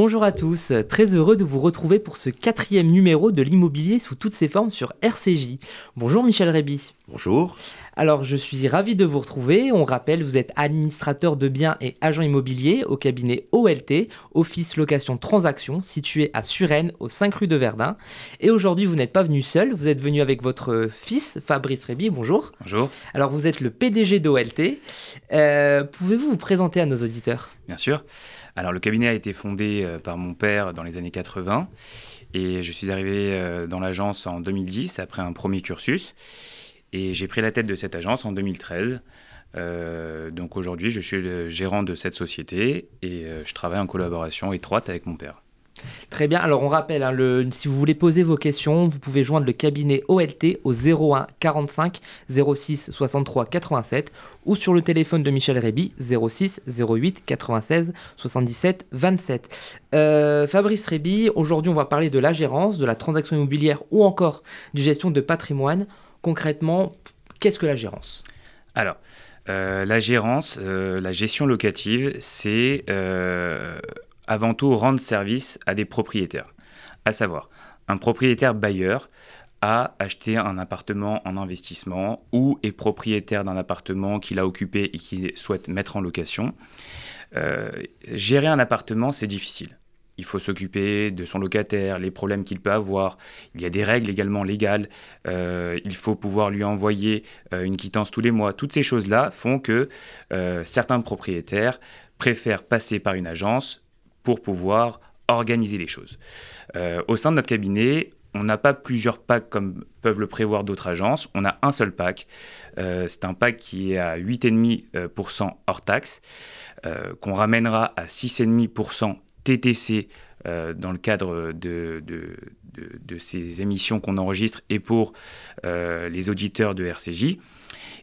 Bonjour à tous, très heureux de vous retrouver pour ce quatrième numéro de l'immobilier sous toutes ses formes sur RCJ. Bonjour Michel Réby. Bonjour. Alors je suis ravi de vous retrouver. On rappelle, vous êtes administrateur de biens et agent immobilier au cabinet OLT, Office Location Transaction, situé à Suresnes, au 5 rue de Verdun. Et aujourd'hui, vous n'êtes pas venu seul, vous êtes venu avec votre fils, Fabrice Réby. Bonjour. Bonjour. Alors vous êtes le PDG d'OLT. Euh, Pouvez-vous vous présenter à nos auditeurs? Bien sûr. Alors le cabinet a été fondé euh, par mon père dans les années 80 et je suis arrivé euh, dans l'agence en 2010 après un premier cursus. Et j'ai pris la tête de cette agence en 2013. Euh, donc aujourd'hui, je suis le gérant de cette société et euh, je travaille en collaboration étroite avec mon père. Très bien, alors on rappelle, hein, si vous voulez poser vos questions, vous pouvez joindre le cabinet OLT au 01 45 06 63 87 ou sur le téléphone de Michel Réby 06 08 96 77 27. Euh, Fabrice Réby, aujourd'hui on va parler de la gérance, de la transaction immobilière ou encore du gestion de patrimoine. Concrètement, qu'est-ce que la gérance? Alors, euh, la gérance, euh, la gestion locative, c'est euh, avant tout rendre service à des propriétaires. À savoir, un propriétaire bailleur a acheté un appartement en investissement ou est propriétaire d'un appartement qu'il a occupé et qu'il souhaite mettre en location. Gérer un appartement, c'est difficile. Il faut s'occuper de son locataire, les problèmes qu'il peut avoir. Il y a des règles également légales. Euh, il faut pouvoir lui envoyer euh, une quittance tous les mois. Toutes ces choses-là font que euh, certains propriétaires préfèrent passer par une agence pour pouvoir organiser les choses. Au sein de notre cabinet, on n'a pas plusieurs packs comme peuvent le prévoir d'autres agences. On a un seul pack. C'est un pack qui est à 8,5% hors taxe, qu'on ramènera à 6,5% TTC euh, dans le cadre de, de, de, ces émissions qu'on enregistre et pour euh, les auditeurs de RCJ.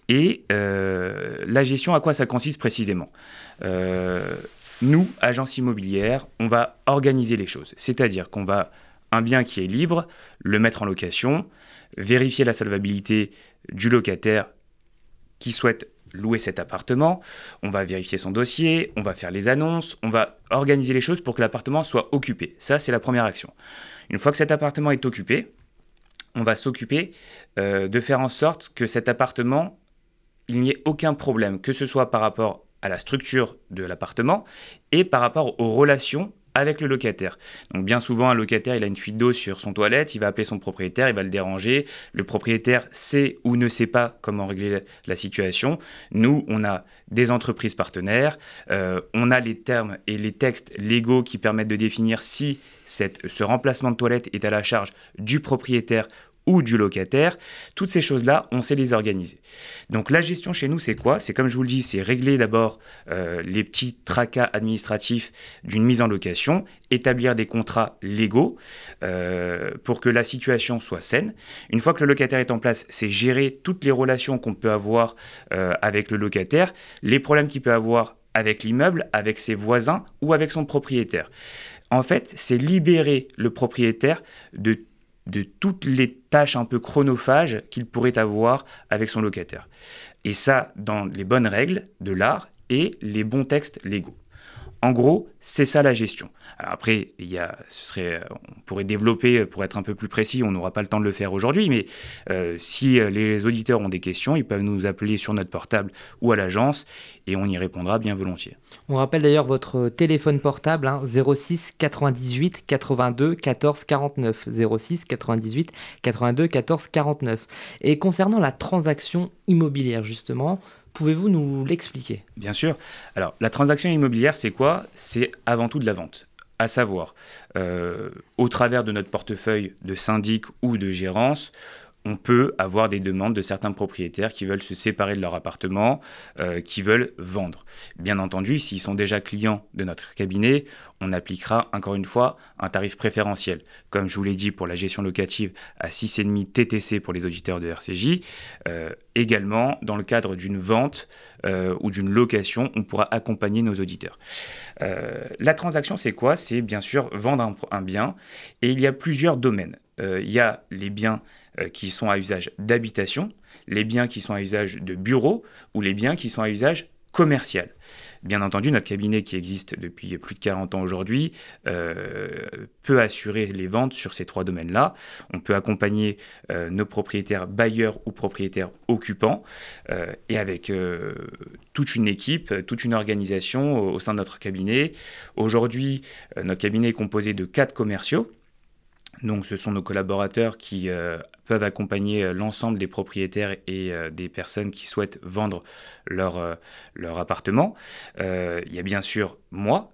Et euh, la gestion, à quoi ça consiste précisément? Nous, agence immobilière, on va organiser les choses. C'est-à-dire qu'on va un bien qui est libre, le mettre en location, vérifier la solvabilité du locataire qui souhaite louer cet appartement, on va vérifier son dossier, on va faire les annonces, on va organiser les choses pour que l'appartement soit occupé. Ça, c'est la première action. Une fois que cet appartement est occupé, on va s'occuper euh, de faire en sorte que cet appartement, il n'y ait aucun problème, que ce soit par rapport à la structure de l'appartement et par rapport aux relations avec le locataire. Donc bien souvent, un locataire, il a une fuite d'eau sur son toilette, il va appeler son propriétaire, il va le déranger. Le propriétaire sait ou ne sait pas comment régler la, situation. Nous, on a des entreprises partenaires, euh, on a les termes et les textes légaux qui permettent de définir si ce remplacement de toilette est à la charge du propriétaire ou du locataire. Toutes ces choses-là, on sait les organiser. Donc la gestion chez nous, c'est quoi? C'est comme je vous le dis, c'est régler d'abord euh, les petits tracas administratifs d'une mise en location, établir des contrats légaux euh, pour que la situation soit saine. Une fois que le locataire est en place, c'est gérer toutes les relations qu'on peut avoir euh, avec le locataire, les problèmes qu'il peut avoir avec l'immeuble, avec ses voisins ou avec son propriétaire. En fait, c'est libérer le propriétaire de de toutes les tâches un peu chronophages qu'il pourrait avoir avec son locataire. Et ça, dans les bonnes règles de l'art et les bons textes légaux. En gros, c'est ça la gestion. Après, ce serait, on pourrait développer pour être un peu plus précis, on n'aura pas le temps de le faire aujourd'hui, mais euh, si les auditeurs ont des questions, ils peuvent nous appeler sur notre portable ou à l'agence et on y répondra bien volontiers. On rappelle d'ailleurs votre téléphone portable hein, 06 98 82 14 49 06 98 82 14 49. Et concernant la transaction immobilière justement, Pouvez-vous nous l'expliquer? Bien sûr. Alors, la transaction immobilière, c'est quoi? C'est avant tout de la vente. À savoir, euh, au travers de notre portefeuille de syndic ou de gérance, on peut avoir des demandes de certains propriétaires qui veulent se séparer de leur appartement, euh, qui veulent vendre. Bien entendu, s'ils sont déjà clients de notre cabinet, on appliquera encore une fois un tarif préférentiel. Comme je vous l'ai dit pour la gestion locative à 6,5 TTC pour les auditeurs de RCJ, euh, également dans le cadre d'une vente euh, ou d'une location, on pourra accompagner nos auditeurs. La transaction, c'est quoi? C'est bien sûr vendre un, bien et il y a plusieurs domaines. il y a les biens qui sont à usage d'habitation, les biens qui sont à usage de bureau ou les biens qui sont à usage commerciale. Bien entendu, notre cabinet qui existe depuis plus de 40 ans aujourd'hui euh, peut assurer les ventes sur ces trois domaines-là. On peut accompagner euh, nos propriétaires bailleurs ou propriétaires occupants euh, et avec toute une équipe, toute une organisation au sein de notre cabinet. Aujourd'hui, notre cabinet est composé de quatre commerciaux. Donc ce sont nos collaborateurs qui peuvent accompagner euh, l'ensemble des propriétaires et euh, des personnes qui souhaitent vendre leur, euh, leur appartement. il y a bien sûr moi,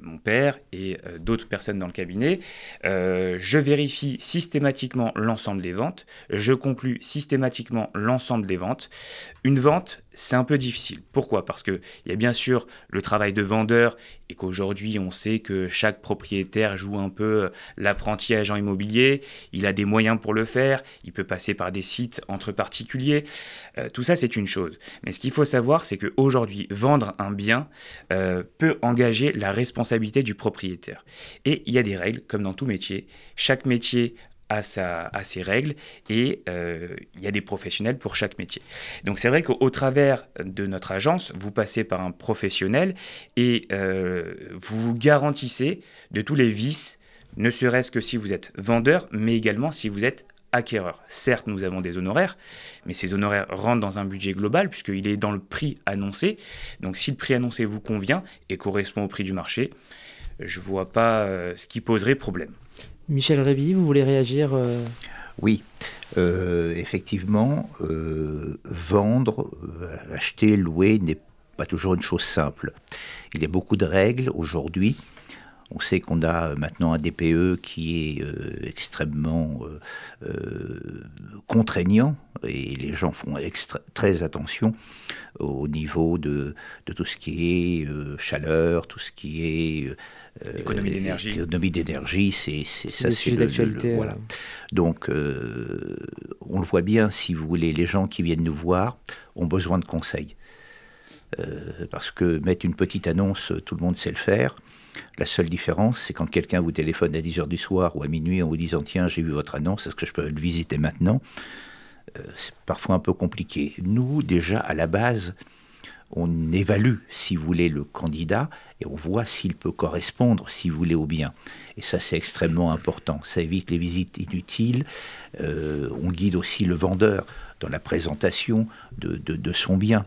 mon père et d'autres personnes dans le cabinet. je vérifie systématiquement l'ensemble des ventes. Je conclus systématiquement l'ensemble des ventes. Une vente, c'est un peu difficile. Pourquoi? Parce qu'il y a bien sûr le travail de vendeur et qu'aujourd'hui on sait que chaque propriétaire joue un peu euh, l'apprenti agent immobilier, il a des moyens pour le faire, il peut passer par des sites entre particuliers, euh, tout ça c'est une chose. Mais ce qu'il faut savoir c'est qu'aujourd'hui vendre un bien euh, peut engager la responsabilité du propriétaire. Et il y a des règles comme dans tout métier, chaque métier à, ses règles et euh, il y a des professionnels pour chaque métier. Donc c'est vrai qu'au travers de notre agence, vous passez par un professionnel et euh, vous vous garantissez de tous les vices, ne serait-ce que si vous êtes vendeur, mais également si vous êtes acquéreur. Certes, nous avons des honoraires, mais ces honoraires rentrent dans un budget global puisqu'il est dans le prix annoncé. Donc si le prix annoncé vous convient et correspond au prix du marché, je ne vois pas euh, ce qui poserait problème. Michel Réby, vous voulez réagir euh Oui, euh, effectivement, euh, vendre, acheter, louer n'est pas toujours une chose simple. Il y a beaucoup de règles aujourd'hui. On sait qu'on a maintenant un DPE qui est extrêmement contraignant et les gens font très attention au niveau de, de, tout ce qui est chaleur, tout ce qui est euh, économie d'énergie. Économie d'énergie, c'est ça, c'est d'actualité. Voilà. Donc, euh, on le voit bien, si vous voulez, les gens qui viennent nous voir ont besoin de conseils. Euh, parce que mettre une petite annonce, tout le monde sait le faire. La seule différence, c'est quand quelqu'un vous téléphone à 10h du soir ou à minuit en vous disant Tiens, j'ai vu votre annonce, est-ce que je peux le visiter maintenant? C'est parfois un peu compliqué. Nous, déjà, à la base, on évalue, si vous voulez, le candidat et on voit s'il peut correspondre, si vous voulez, au bien. Et ça, c'est extrêmement important. Ça évite les visites inutiles. Euh, on guide aussi le vendeur dans la présentation de, son bien.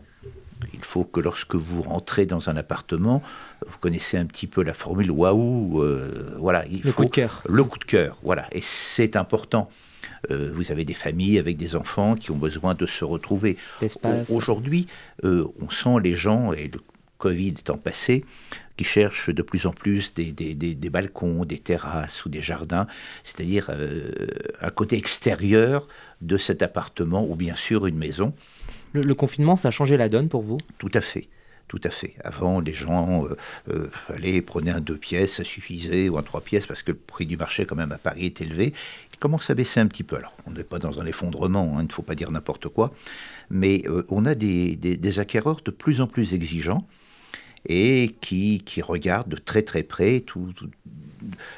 Il faut que lorsque vous rentrez dans un appartement, vous connaissez un petit peu la formule waouh, euh, voilà. Il le coup de cœur. Le coup de cœur, voilà. Et c'est important. Euh, vous avez des familles avec des enfants qui ont besoin de se retrouver. Aujourd'hui, euh, on sent les gens, et le Covid étant passé, qui cherchent de plus en plus des, des, balcons, des terrasses ou des jardins, c'est-à-dire euh, un côté extérieur de cet appartement ou bien sûr une maison. Le confinement, ça a changé la donne pour vous? Tout à fait. Tout à fait. Avant, les gens euh, euh, allaient, prenaient un deux pièces, ça suffisait, ou un trois pièces, parce que le prix du marché, quand même, à Paris est élevé. Il commence à baisser un petit peu. Alors, on n'est pas dans un effondrement, hein, il ne faut pas dire n'importe quoi, mais euh, on a des, acquéreurs de plus en plus exigeants et qui, qui regardent de très très près tout,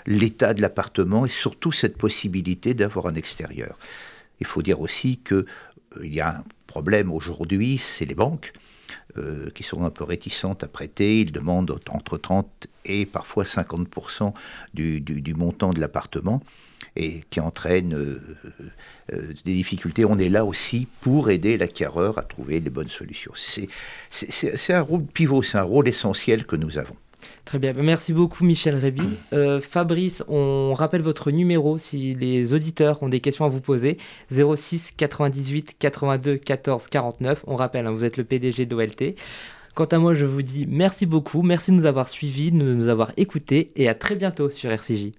l'état de l'appartement et surtout cette possibilité d'avoir un extérieur. Il faut dire aussi qu'il il y a un problème aujourd'hui, c'est les banques euh, qui sont un peu réticentes à prêter. Ils demandent entre 30 et parfois 50% du, du, montant de l'appartement et qui entraînent euh, euh, des difficultés. On est là aussi pour aider l'acquéreur à trouver les bonnes solutions. C'est un rôle pivot, c'est un rôle essentiel que nous avons. Très bien, merci beaucoup Michel Réby. Euh, Fabrice, on rappelle votre numéro si les auditeurs ont des questions à vous poser. 06 98 82 14 49. On rappelle, hein, vous êtes le PDG d'OLT. Quant à moi, je vous dis merci beaucoup, merci de nous avoir suivis, de nous avoir écoutés et à très bientôt sur RCJ.